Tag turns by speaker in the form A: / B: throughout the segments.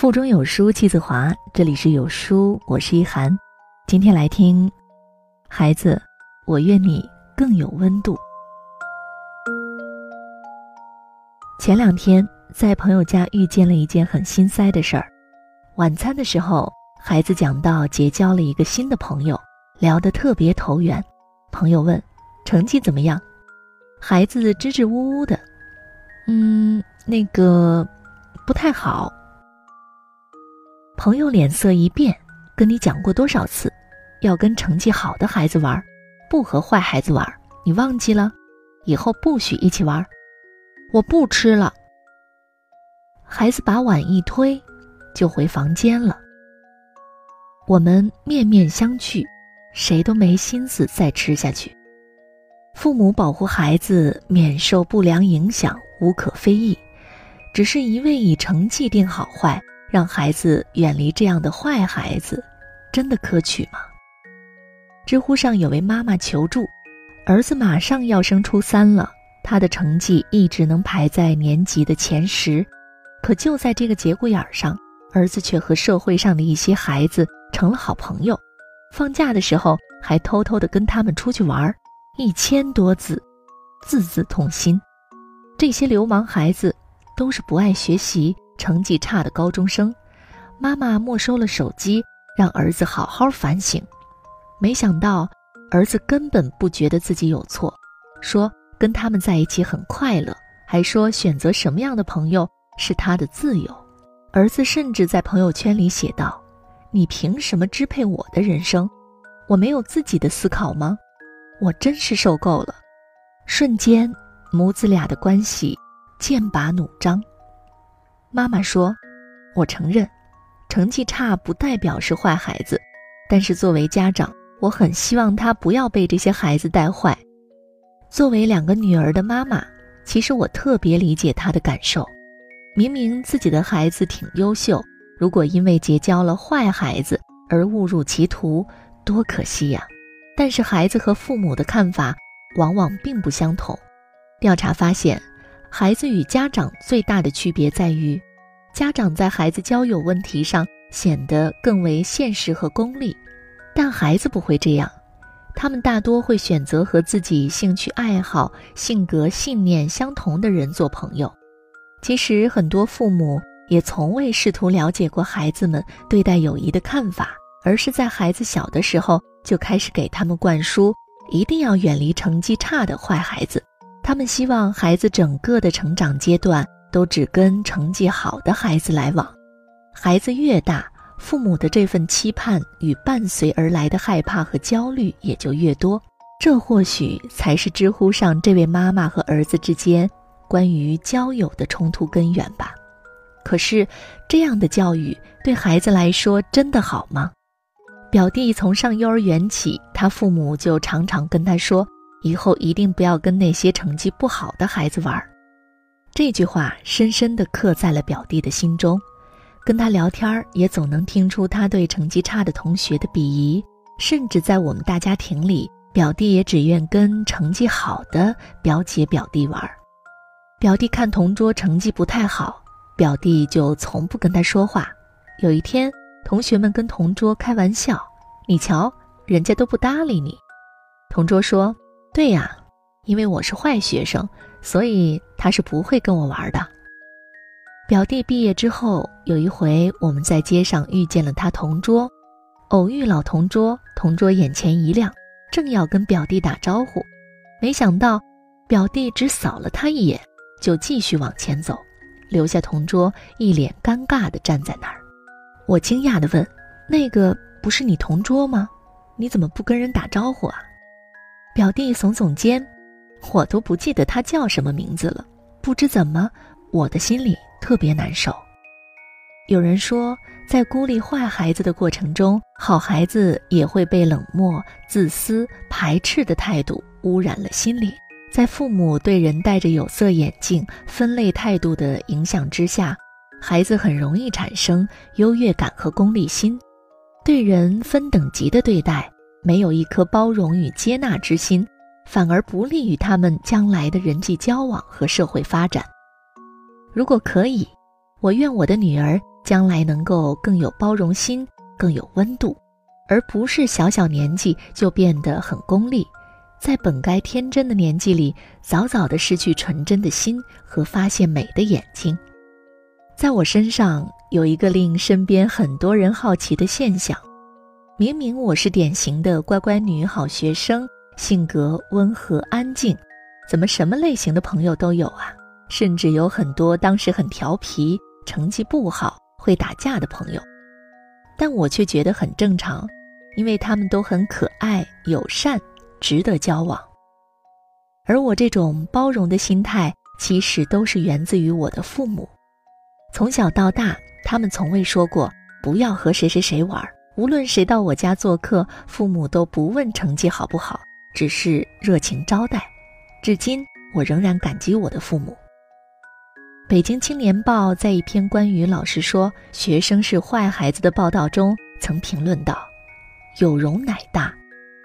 A: 腹中有书气自华，这里是有书，我是一涵。今天来听，孩子，我愿你更有温度。前两天在朋友家遇见了一件很心塞的事儿。晚餐的时候，孩子讲到结交了一个新的朋友，聊得特别投缘。朋友问：“成绩怎么样？”孩子支支吾吾的：“嗯，那个不太好。”朋友脸色一变：“跟你讲过多少次，要跟成绩好的孩子玩，不和坏孩子玩，你忘记了？以后不许一起玩。”我不吃了。孩子把碗一推，就回房间了。我们面面相觑，谁都没心思再吃下去。父母保护孩子免受不良影响，无可非议。只是一味以成绩定好坏，让孩子远离这样的坏孩子，真的可取吗？知乎上有位妈妈求助，儿子马上要升初三了。他的成绩一直能排在年级的前十，可就在这个节骨眼上，儿子却和社会上的一些孩子成了好朋友。放假的时候还偷偷的跟他们出去玩儿，一千多字，字字痛心。这些流氓孩子都是不爱学习、成绩差的高中生。妈妈没收了手机，让儿子好好反省。没想到儿子根本不觉得自己有错，说。跟他们在一起很快乐，还说选择什么样的朋友是他的自由。儿子甚至在朋友圈里写道：“你凭什么支配我的人生？我没有自己的思考吗？我真是受够了。”瞬间，母子俩的关系剑拔弩张。妈妈说：“我承认，成绩差不代表是坏孩子，但是作为家长，我很希望他不要被这些孩子带坏。”作为两个女儿的妈妈，其实我特别理解她的感受。明明自己的孩子挺优秀，如果因为结交了坏孩子而误入歧途，多可惜呀！但是孩子和父母的看法往往并不相同。调查发现，孩子与家长最大的区别在于，家长在孩子交友问题上显得更为现实和功利，但孩子不会这样。他们大多会选择和自己兴趣爱好、性格信念相同的人做朋友。其实，很多父母也从未试图了解过孩子们对待友谊的看法，而是在孩子小的时候就开始给他们灌输一定要远离成绩差的坏孩子。他们希望孩子整个的成长阶段都只跟成绩好的孩子来往。孩子越大，父母的这份期盼与伴随而来的害怕和焦虑也就越多，这或许才是知乎上这位妈妈和儿子之间关于交友的冲突根源吧。可是，这样的教育对孩子来说真的好吗？表弟从上幼儿园起，他父母就常常跟他说：“以后一定不要跟那些成绩不好的孩子玩。”这句话深深地刻在了表弟的心中。跟他聊天儿也总能听出他对成绩差的同学的鄙夷，甚至在我们大家庭里，表弟也只愿跟成绩好的表姐表弟玩。表弟看同桌成绩不太好，表弟就从不跟他说话。有一天，同学们跟同桌开玩笑：“你瞧，人家都不搭理你。”同桌说：“对呀，因为我是坏学生，所以他是不会跟我玩的。”表弟毕业之后，有一回我们在街上遇见了他同桌，偶遇老同桌，同桌眼前一亮，正要跟表弟打招呼，没想到表弟只扫了他一眼，就继续往前走，留下同桌一脸尴尬地站在那儿。我惊讶地问：“那个不是你同桌吗？你怎么不跟人打招呼啊？”表弟耸耸肩：“我都不记得他叫什么名字了，不知怎么，我的心里……”特别难受。有人说，在孤立坏孩子的过程中，好孩子也会被冷漠、自私、排斥的态度污染了心灵。在父母对人戴着有色眼镜、分类态度的影响之下，孩子很容易产生优越感和功利心，对人分等级的对待，没有一颗包容与接纳之心，反而不利于他们将来的人际交往和社会发展。如果可以，我愿我的女儿将来能够更有包容心，更有温度，而不是小小年纪就变得很功利，在本该天真的年纪里，早早的失去纯真的心和发现美的眼睛。在我身上有一个令身边很多人好奇的现象：明明我是典型的乖乖女、好学生，性格温和安静，怎么什么类型的朋友都有啊？甚至有很多当时很调皮、成绩不好、会打架的朋友，但我却觉得很正常，因为他们都很可爱、友善，值得交往。而我这种包容的心态，其实都是源自于我的父母。从小到大，他们从未说过不要和谁谁谁玩。无论谁到我家做客，父母都不问成绩好不好，只是热情招待。至今，我仍然感激我的父母。北京青年报在一篇关于老师说学生是坏孩子的报道中，曾评论道：“有容乃大。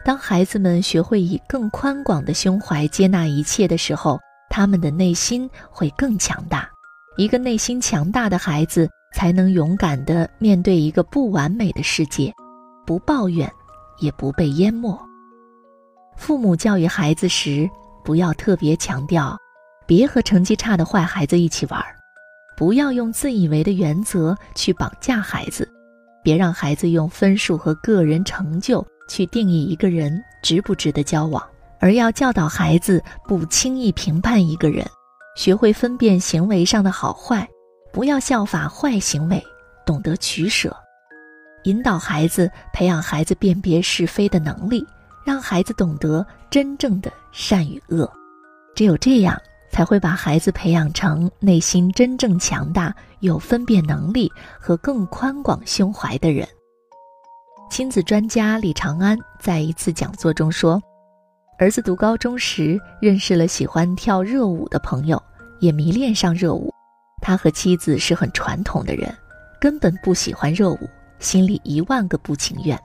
A: 当孩子们学会以更宽广的胸怀接纳一切的时候，他们的内心会更强大。”一个内心强大的孩子，才能勇敢地面对一个不完美的世界，不抱怨，也不被淹没。父母教育孩子时，不要特别强调，别和成绩差的坏孩子一起玩，不要用自以为的原则去绑架孩子，别让孩子用分数和个人成就去定义一个人值不值得交往，而要教导孩子不轻易评判一个人。学会分辨行为上的好坏，不要效法坏行为，懂得取舍，引导孩子，培养孩子辨别是非的能力，让孩子懂得真正的善与恶。只有这样，才会把孩子培养成内心真正强大、有分辨能力和更宽广胸怀的人。亲子专家李长安在一次讲座中说。儿子读高中时，认识了喜欢跳热舞的朋友，也迷恋上热舞。他和妻子是很传统的人，根本不喜欢热舞，心里一万个不情愿。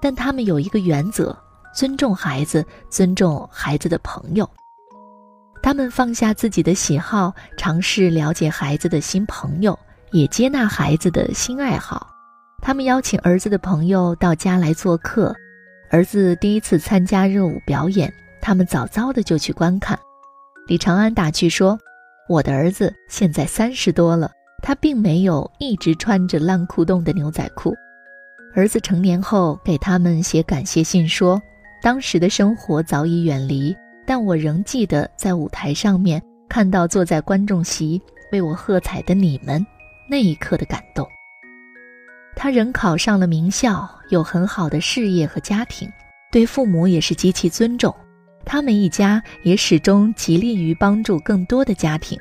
A: 但他们有一个原则：尊重孩子，尊重孩子的朋友。他们放下自己的喜好，尝试了解孩子的新朋友，也接纳孩子的新爱好。他们邀请儿子的朋友到家来做客。儿子第一次参加热舞表演，他们早早的就去观看。李长安打趣说：“我的儿子现在三十多了，他并没有一直穿着烂裤洞的牛仔裤。儿子成年后给他们写感谢信说，当时的生活早已远离，但我仍记得在舞台上面看到坐在观众席为我喝彩的你们那一刻的感动。”他仍考上了名校，有很好的事业和家庭，对父母也是极其尊重。他们一家也始终极力于帮助更多的家庭。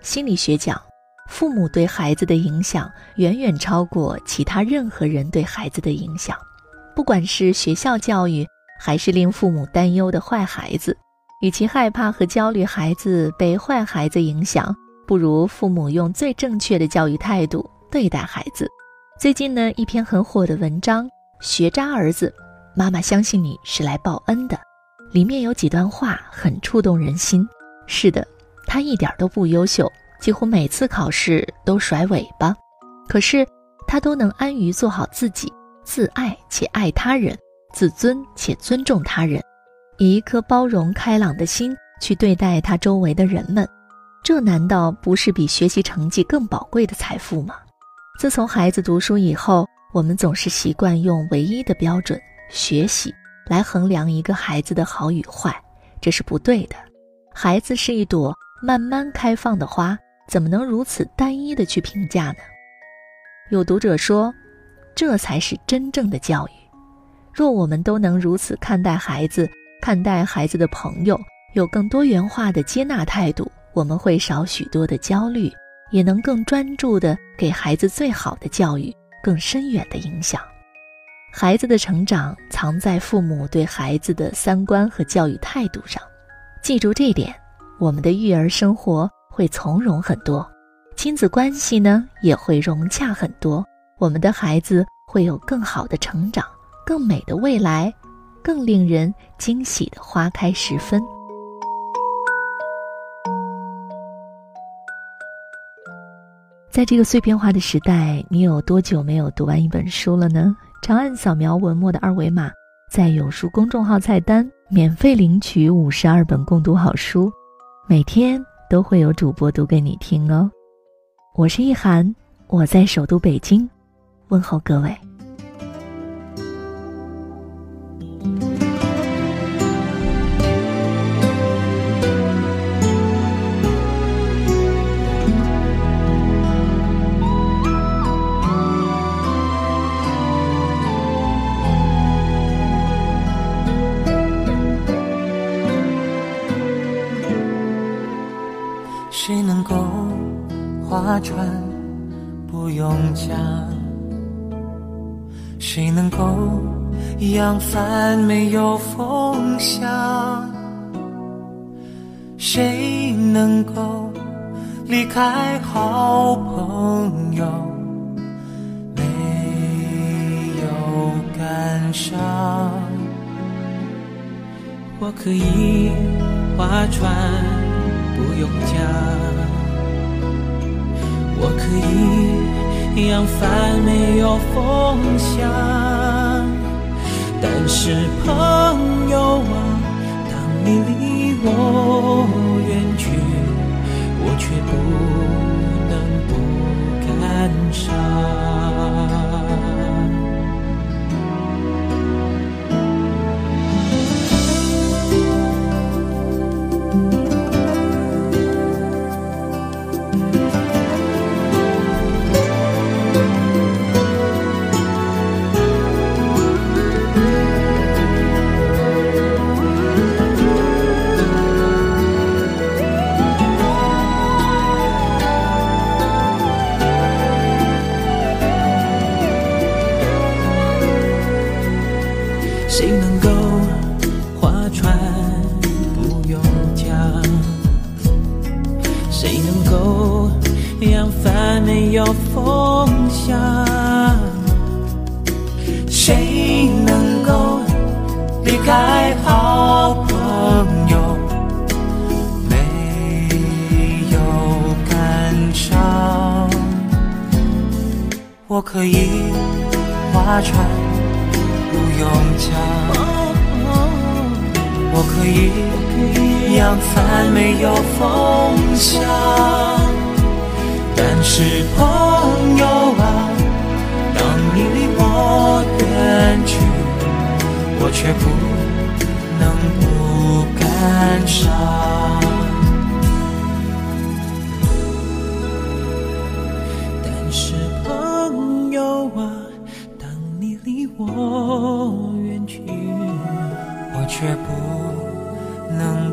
A: 心理学讲，父母对孩子的影响远远超过其他任何人对孩子的影响。不管是学校教育，还是令父母担忧的坏孩子，与其害怕和焦虑孩子被坏孩子影响，不如父母用最正确的教育态度对待孩子。最近呢，一篇很火的文章《学渣儿子》，妈妈相信你是来报恩的。里面有几段话很触动人心。是的，他一点都不优秀，几乎每次考试都甩尾巴，可是他都能安于做好自己，自爱且爱他人，自尊且尊重他人，以一颗包容开朗的心去对待他周围的人们。这难道不是比学习成绩更宝贵的财富吗？自从孩子读书以后，我们总是习惯用唯一的标准——学习来衡量一个孩子的好与坏，这是不对的。孩子是一朵慢慢开放的花，怎么能如此单一的去评价呢？有读者说，这才是真正的教育。若我们都能如此看待孩子，看待孩子的朋友，有更多元化的接纳态度，我们会少许多的焦虑。也能更专注地给孩子最好的教育，更深远的影响。孩子的成长藏在父母对孩子的三观和教育态度上。记住这点，我们的育儿生活会从容很多，亲子关系呢也会融洽很多。我们的孩子会有更好的成长，更美的未来，更令人惊喜的花开时分。在这个碎片化的时代，你有多久没有读完一本书了呢？长按扫描文末的二维码，在有书公众号菜单免费领取五十二本共读好书，每天都会有主播读给你听哦。我是易涵，我在首都北京，问候各位。
B: 划船不用桨？谁能够扬帆没有风向？谁能够离开好朋友没有感伤？我可以划船。不用桨，我可以扬帆没有风向，但是朋友啊，当你离我有扬帆没有风向谁能够离开好朋友？没有感伤。我可以划船不用桨我可以扬帆没有风向，但是朋友啊，当你离我远去，我却不能不感伤。但是朋友啊，当你离我远去。却不能